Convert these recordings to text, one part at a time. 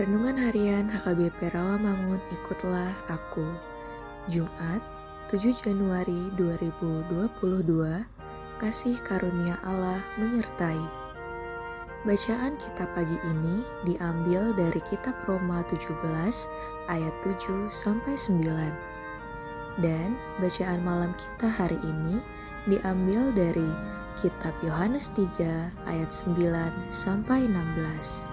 Renungan Harian HKBP Rawamangun Ikutlah Aku. Jumat 7 Januari 2022 Kasih karunia Allah menyertai. Bacaan kita pagi ini diambil dari kitab Roma 17 ayat 7 sampai 9 dan bacaan malam kita hari ini diambil dari kitab Yohanes 3 ayat 9 sampai 16.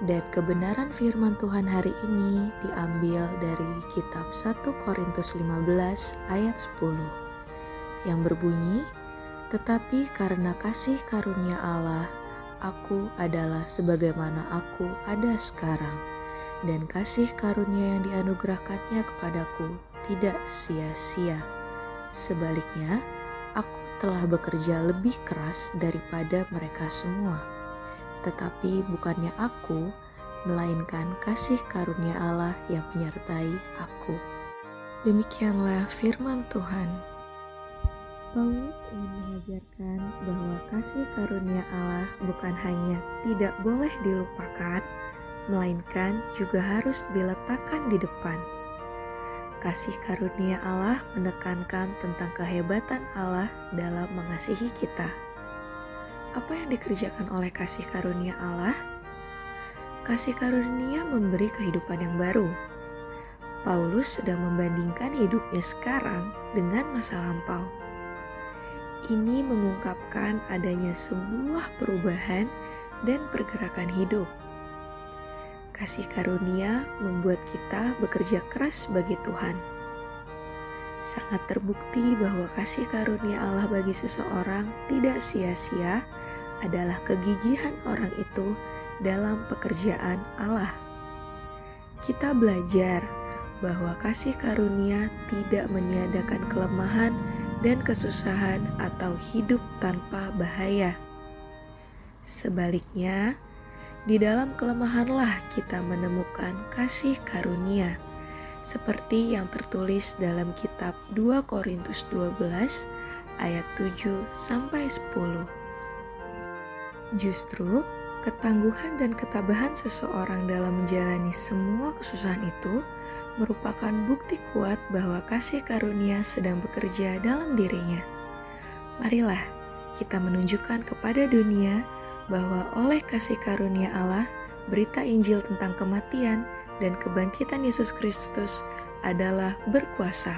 Dan kebenaran firman Tuhan hari ini diambil dari kitab 1 Korintus 15 ayat 10 yang berbunyi, Tetapi karena kasih karunia Allah, aku adalah sebagaimana aku ada sekarang, dan kasih karunia yang dianugerahkannya kepadaku tidak sia-sia. Sebaliknya, aku telah bekerja lebih keras daripada mereka semua. Tetapi bukannya aku, melainkan kasih karunia Allah yang menyertai aku. Demikianlah firman Tuhan. Paulus ingin mengajarkan bahwa kasih karunia Allah bukan hanya tidak boleh dilupakan, melainkan juga harus diletakkan di depan. Kasih karunia Allah menekankan tentang kehebatan Allah dalam mengasihi kita. Apa yang dikerjakan oleh kasih karunia Allah? Kasih karunia memberi kehidupan yang baru. Paulus sedang membandingkan hidupnya sekarang dengan masa lampau ini mengungkapkan adanya sebuah perubahan dan pergerakan hidup. Kasih karunia membuat kita bekerja keras bagi Tuhan. Sangat terbukti bahwa kasih karunia Allah bagi seseorang tidak sia-sia adalah kegigihan orang itu dalam pekerjaan Allah. Kita belajar bahwa kasih karunia tidak meniadakan kelemahan dan kesusahan atau hidup tanpa bahaya. Sebaliknya, di dalam kelemahanlah kita menemukan kasih karunia, seperti yang tertulis dalam kitab 2 Korintus 12 ayat 7 sampai 10. Justru ketangguhan dan ketabahan seseorang dalam menjalani semua kesusahan itu merupakan bukti kuat bahwa kasih karunia sedang bekerja dalam dirinya. Marilah kita menunjukkan kepada dunia bahwa oleh kasih karunia Allah, berita Injil tentang kematian dan kebangkitan Yesus Kristus adalah berkuasa,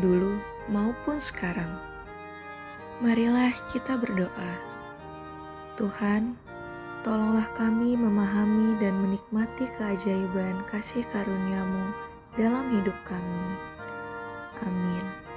dulu maupun sekarang. Marilah kita berdoa. Tuhan, Tolonglah kami memahami dan menikmati keajaiban kasih karuniamu dalam hidup kami. Amin.